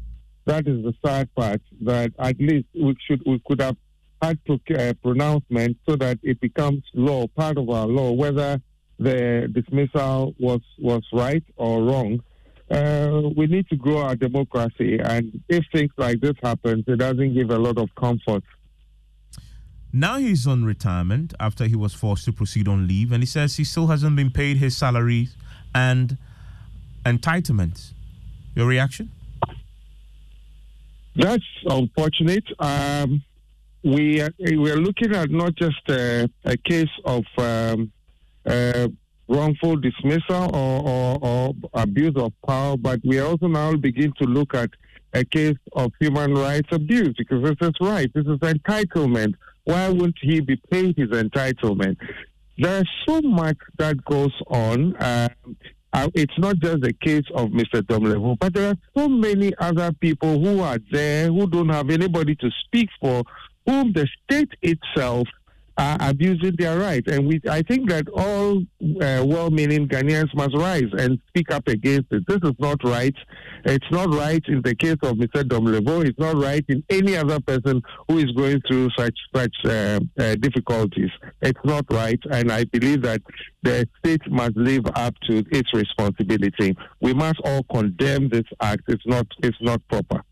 that is the sad part. That at least we should we could have had uh, pronouncement so that it becomes law, part of our law, whether the dismissal was was right or wrong. Uh, we need to grow our democracy, and if things like this happen, it doesn't give a lot of comfort. Now he's on retirement after he was forced to proceed on leave, and he says he still hasn't been paid his salary and entitlements. Your reaction? That's unfortunate. Um, we are, we are looking at not just a, a case of um, uh, wrongful dismissal or, or, or abuse of power, but we also now begin to look at a case of human rights abuse because this is right. This is entitlement. Why wouldn't he be paid his entitlement? There's so much that goes on. Um, uh, it's not just the case of Mr. Domelevo, but there are so many other people who are there who don't have anybody to speak for, whom the state itself are abusing their rights. And we, I think that all uh, well-meaning Ghanaians must rise and speak up against it. This is not right. It's not right in the case of Mr. Domelevo. It's not right in any other person who is going through such such uh, uh, difficulties. It's not right, and I believe that the state must live up to its responsibility. We must all condemn this act. It's not. It's not proper.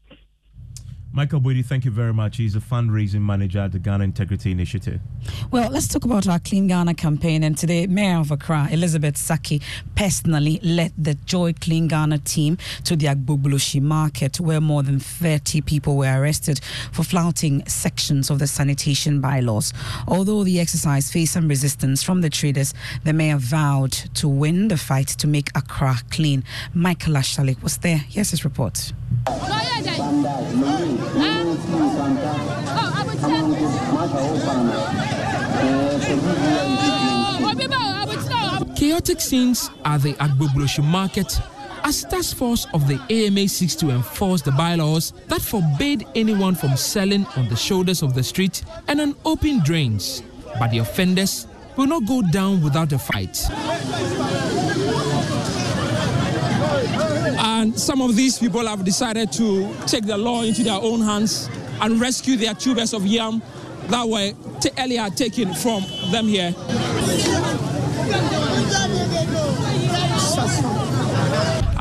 Michael Boadi, thank you very much. He's a fundraising manager at the Ghana Integrity Initiative. Well, let's talk about our Clean Ghana campaign. And today, Mayor of Accra, Elizabeth Sackey, personally led the Joy Clean Ghana team to the Agbogbloshie market, where more than 30 people were arrested for flouting sections of the sanitation bylaws. Although the exercise faced some resistance from the traders, the mayor vowed to win the fight to make Accra clean. Michael Ashalik was there. Here's his report. Chaotic scenes at the Agbogbloshie market as task force of the AMA seeks to enforce the bylaws that forbade anyone from selling on the shoulders of the street and on open drains. But the offenders will not go down without a fight. And some of these people have decided to take the law into their own hands and rescue their tubers of yam that were t- earlier taken from them here.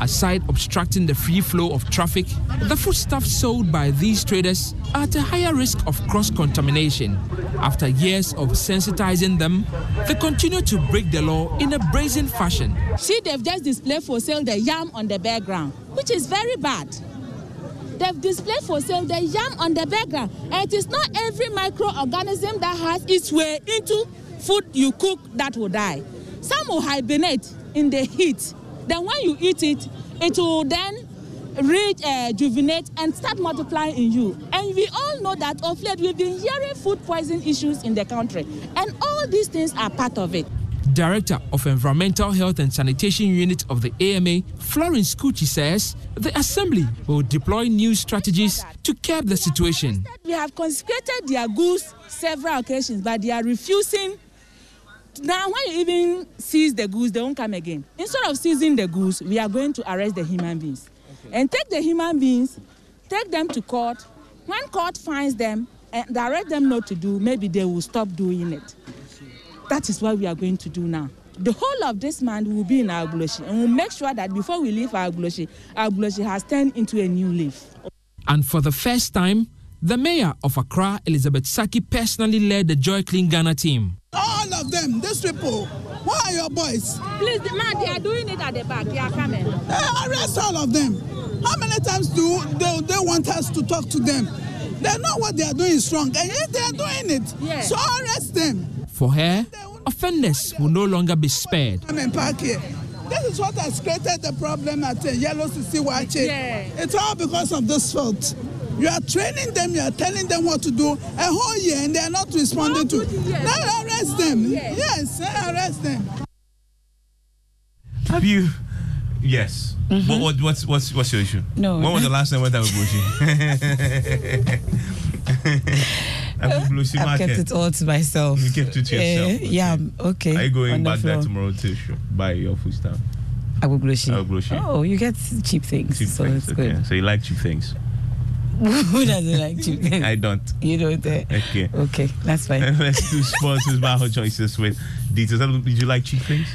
Aside obstructing the free flow of traffic, the foodstuffs sold by these traders are at a higher risk of cross contamination. After years of sensitizing them, they continue to break the law in a brazen fashion. See, they've just displayed for sale the yam on the background, which is very bad. They've displayed for sale the yam on the background, and it is not every microorganism that has its way into food you cook that will die. Some will hibernate in the heat. Then when you eat it, it will then rejuvenate uh, and start multiplying in you. And we all know that of late we've been hearing food poison issues in the country, and all these things are part of it. Director of Environmental Health and Sanitation Unit of the AMA, Florence Kuchi says the Assembly will deploy new strategies to curb the situation. We have consecrated their goods several occasions, but they are refusing now when you even seize the goods they won't come again instead of seizing the goods we are going to arrest the human beings okay. and take the human beings take them to court when court finds them and direct them not to do maybe they will stop doing it that is what we are going to do now the whole of this month will be in Agbogbloshie and we'll make sure that before we leave Agbogbloshie, Agbogbloshie has turned into a new leaf. And for the first time, the mayor of Accra, Elizabeth Sackey, personally led the Joy Clean Ghana team. Oh, All of them, these people, who are your boys? Please, man, they are doing it at the back. They are coming. Hey, arrest all of them. How many times do they, they want us to talk to them? They know what they are doing is wrong, and yet they are doing it. Yeah. So arrest them. For her, offenders will no longer be spared. I'm in park here. This is what has created the problem at uh, Yellow City Watch. Yeah. It's all because of this fault. You are training them, you are telling them what to do a whole year and they are not responding to. Now arrest them. Yes, arrest them. Have you? Yes. Mm-hmm. What, what, what's what's what's your issue? No. When was the last time you went out with Bushi? I've kept it all to myself. You kept it to yourself. Uh, okay. Yeah, okay. Are you going back there tomorrow to buy your food stuff? Agbogbloshie. Agbogbloshie. Oh, you get cheap things. Cheap so things. it's okay. good. So you like cheap things? Who doesn't like cheap things? I don't. You don't? Uh, okay. Okay, that's fine. Let's do sports with Baho choices with details. Did you like cheap things?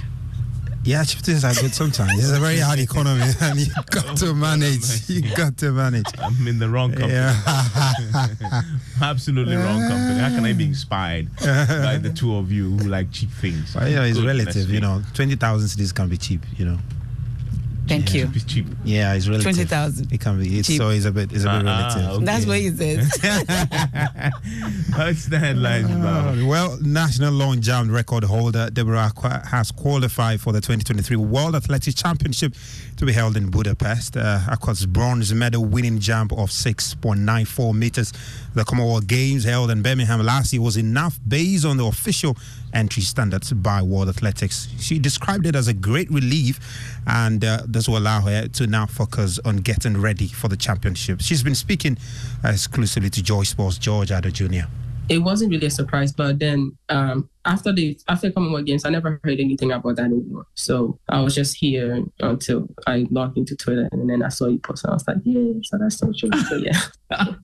Yeah, cheap things are good sometimes. It's a very hard economy and you got to manage. You got to manage. I'm in the wrong company. Yeah. Absolutely wrong company. How can I be inspired by the two of you who like cheap things? Well, you know, it's good, relative, you know. 20,000 cedis can be cheap, you know. Thank you. It's cheap. Yeah, it's relative. 20,000. It can be. It's, Cheap. so it's a bit. It's a bit Ah, relative. okay. That's what he says. That's the headlines, Bob. Uh, well, national long jump record holder Deborah has qualified for the 2023 World Athletics Championship to be held in Budapest. Uh, bronze medal winning jump of 6.94 meters. The Commonwealth Games held in Birmingham last year was enough based on the official entry standards by World Athletics. She described it as a great relief, and uh, this will allow her to now focus on getting ready for the championship. She's been speaking uh, exclusively to Joy Sports George Addo Jr. it wasn't really a surprise. But then um, after the after Commonwealth Games, I never heard anything about that anymore. So I was just here until I logged into Twitter, and then I saw you post, and I was like, yeah, so that's so true. So yeah, I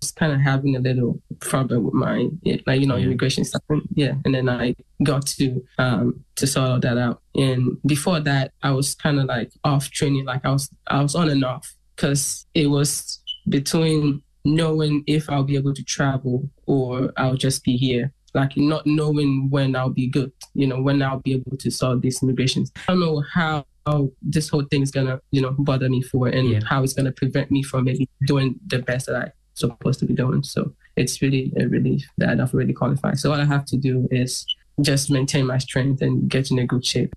was kind of having a little problem with my like you know immigration stuff. And, yeah, and then I got to um, to sort all that out. And before that, I was kind of like off training, like I was I was on and off because it was between knowing if I'll be able to travel or I'll just be here. Like not knowing when I'll be good, you know, when I'll be able to solve these immigrations. I don't know how, how this whole thing is gonna, you know, bother me for and how it's gonna prevent me from maybe doing the best that I'm supposed to be doing. So it's really a relief that I've already qualified. So all I have to do is just maintain my strength and get in a good shape.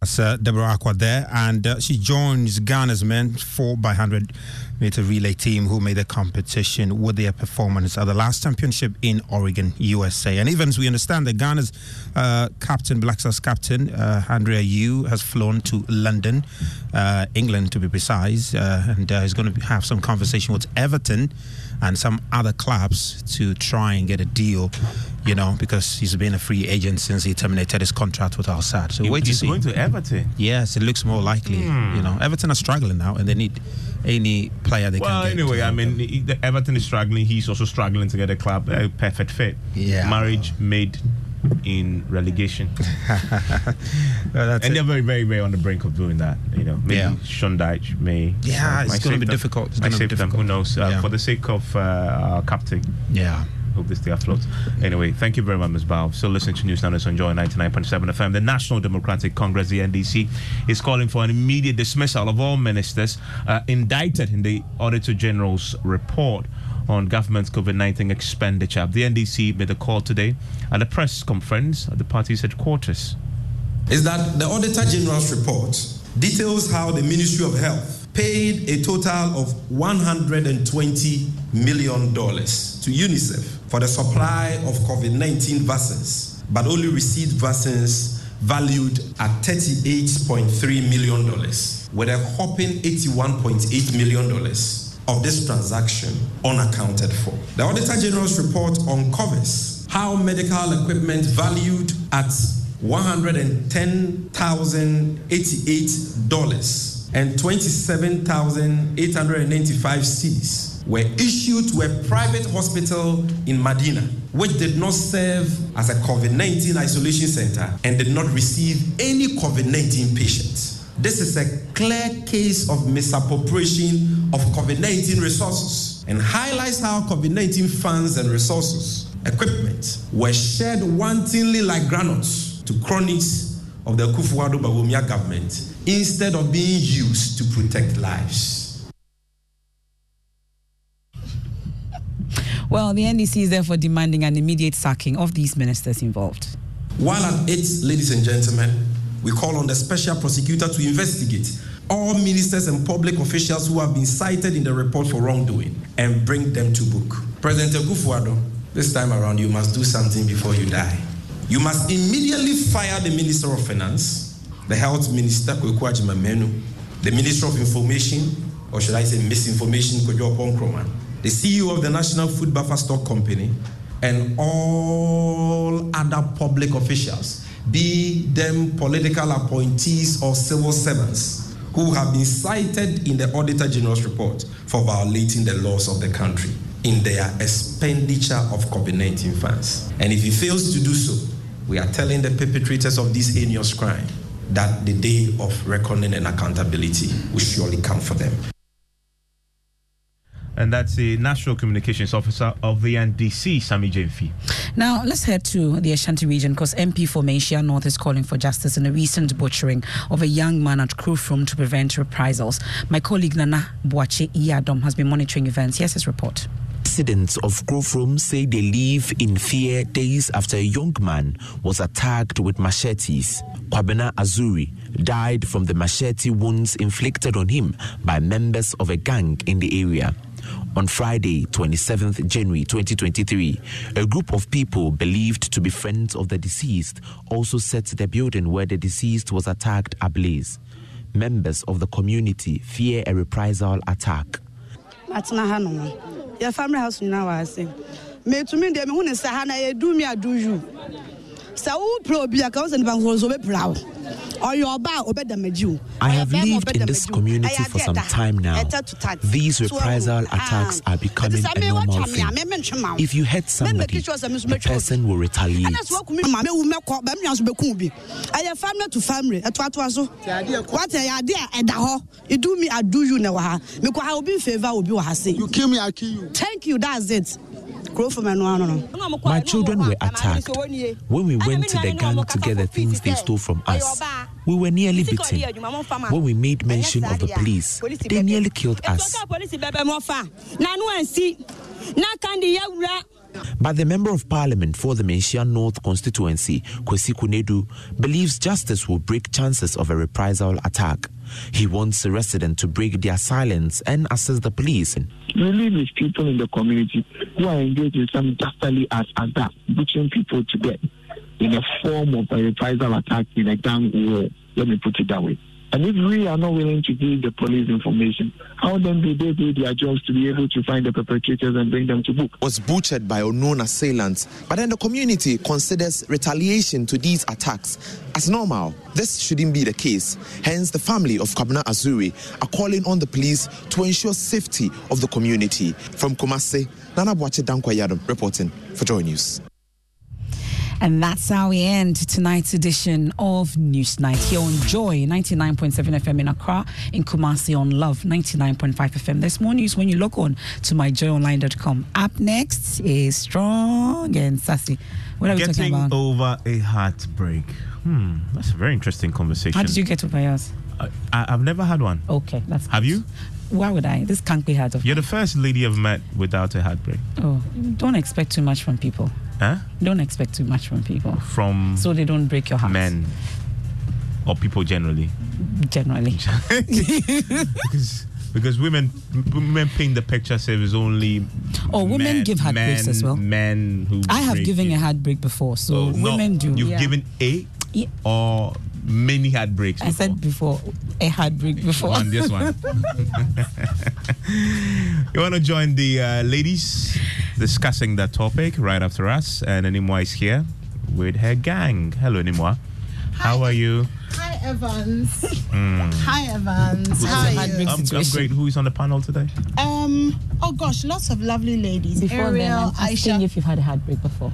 That's uh, Deborah Acquah there, and uh, she joins Ghana's men 4 by 100 meter relay team who made the competition with their performance at the last championship in Oregon, USA. And even as we understand that Ghana's uh, captain, Black Stars captain, uh, Andre Ayew, has flown to London, uh, England to be precise, uh, and is going to have some conversation with Everton and some other clubs to try and get a deal, you know, because he's been a free agent since he terminated his contract with Al Sadd. So He- wait to he's see. going to Everton. Yes, it looks more likely. Hmm. You know, Everton are struggling now, and they need any player they well, can get. anyway, I mean, he- Everton is struggling. He's also struggling to get a club a perfect fit. Yeah. Marriage made in relegation. that's and they're very, very, very on the brink of doing that. You know, maybe Yeah. Sean Dyche may. Yeah, it's might gonna be them. difficult. It's be save them. Who knows? Uh, Yeah. For the sake of uh, our captain. Yeah. Hope they stay afloat. Anyway, thank you very much, Ms. Bao. So listen to News Now on Joy 99.7 FM. The National Democratic Congress, the NDC, is calling for an immediate dismissal of all ministers uh, indicted in the Auditor General's report on government's COVID-19 expenditure. The NDC made a call today at a press conference at the party's headquarters. is that the Auditor General's report details how the Ministry of Health paid a total of $120 million to UNICEF for the supply of COVID 19 vaccines, but only received vaccines valued at $38.3 million, with a whopping $81.8 million of this transaction unaccounted for. The Auditor General's report uncovers how medical equipment valued at $110,088 and 27,895 cedis were issued to a private hospital in Medina, which did not serve as a COVID 19 isolation center and did not receive any COVID 19 patients. This is a clear case of misappropriation of COVID 19 resources and highlights how COVID 19 funds and resources, equipment, were shared wantonly like granules to cronies of the Kufuor Bawumia government instead of being used to protect lives. Well, the NDC is therefore demanding an immediate sacking of these ministers involved. While at it, ladies and gentlemen, we call on the special prosecutor to investigate all ministers and public officials who have been cited in the report for wrongdoing and bring them to book. President Akufo-Addo, this time around, you must do something before you die. You must immediately fire the Minister of Finance, the Health Minister, Kweku Agyeman-Manu, the Minister of Information, or should I say misinformation, Kojo Nkrumah, the CEO of the National Food Buffer Stock Company, and all other public officials, be them political appointees or civil servants, who have been cited in the Auditor General's report for violating the laws of the country in their expenditure of COVID 19 funds. And if he fails to do so, we are telling the perpetrators of this heinous crime that the day of reckoning and accountability will surely come for them. And that's the National Communications Officer of the NDC, Sammy Gyamfi. Now, let's head to the Ashanti region because MP for Manhyia North is calling for justice in a recent butchering of a young man at Krofrom to prevent reprisals. My colleague Nana Boakye-Yiadom has been monitoring events. Here's his report. Residents of Krofrom say they live in fear days after a young man was attacked with machetes. Kwabena Azuri died from the machete wounds inflicted on him by members of a gang in the area. On Friday, 27th January 2023, a group of people believed to be friends of the deceased also set the building where the deceased was attacked ablaze. Members of the community fear a reprisal attack. Yɛ family house nyinaa wɔ ase metumi deɛ mehu ne sɛ ha na yɛdu me adu you sɛ wopere obi a ka wo sɛ nipa nkoro so wobɛpira wo ɔyɛ ɔba a wobɛdamagyi wo I have lived in this community for some time now. These reprisal attacks are becoming a normal thing. If you hurt somebody, the person will retaliate. mewu mɛkɔ bɛmea so bɛku bi ɛyɛ family to family? Ɛtoatoa so. Wate ɛyɛ ade a ɛda hɔ idu me adu you na wɔ ha. Mekɔ ha obi mfavor obi wɔ ha se. You kill me i kill you. Thank you that's it kuro fam ɛno ano no My children were attacked. When we went to the gang to get the things they stole from us, we were nearly beaten. When we made mention of the police, they nearly killed us. But the Member of Parliament for the Manhyia North constituency, Kwesi Kunedu, believes justice will break chances of a reprisal attack. He wants the residents to break their silence and assess the police. really with people in the community who are engaged in some dastardly acts as that, butchering people to death in a form of a reprisal attack in a gang war. Let me put it that way. And if we are not willing to give the police information, how then do they do their jobs to be able to find the perpetrators and bring them to book? was butchered by unknown assailants. But then the community considers retaliation to these attacks as normal. This shouldn't be the case. Hence, the family of Kwabena Azuri are calling on the police to ensure safety of the community. From Kumasi, Nana Boakye Dankwayadam reporting for Joy News. And that's how we end tonight's edition of Newsnight here on Joy 99.7 FM in Accra, in Kumasi on Love 99.5 FM. There's more news when you log on to myjoyonline.com. Up next is Strong and Sassy. What are we talking about? over a heartbreak. Hmm, that's a very interesting conversation. How did you get over yours? I, I've never had one. Okay, that's Have you? Why would I? This can't be hard of You're the first lady I've met without a heartbreak. Oh, don't expect too much from people. Huh? Don't expect too much from people. From So they don't break your heart. men or people generally. Generally. because, because women women paint the picture it's only Oh, women men- give heartbreaks men, as well. Men who I have given you. a heartbreak before, so Oh, no, women do. You've Yeah. given a yeah. or many heartbreaks. I said before a heartbreak before. One, this one. you want to join the uh, ladies discussing that topic right after us? And Enimwa is here with her gang. Hello, Enimwa. How are you? Hi, Evans. Mm. Hi, Evans. How are you? I'm, I'm great. Who is on the panel today? Um. Oh gosh, lots of lovely ladies. Before Ariel, then, I'm asking Aisha. if you've had a heartbreak before.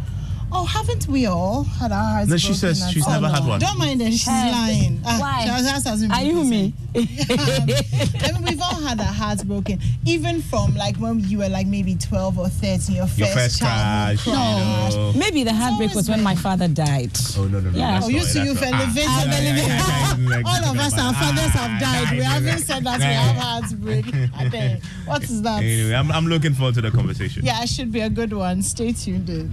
Oh, haven't we all had our hearts No, she broken says she's never had one. Don't mind her. She's Um, lying. Ah, why? she has- has- Are you present. me? I mean, we've all had our hearts broken, even from like when you were like maybe 12 or 13, your first, Your first childhood crush, you know. Maybe the heartbreak was when my father died. Oh, no, no, no. Yeah. Oh, you two, you've elevated. All of us, our fathers have died. We haven't said that we have heartbreak. I. What is that? Anyway, I'm, I'm looking forward to the conversation. Yeah, it should be a good one. Stay tuned in.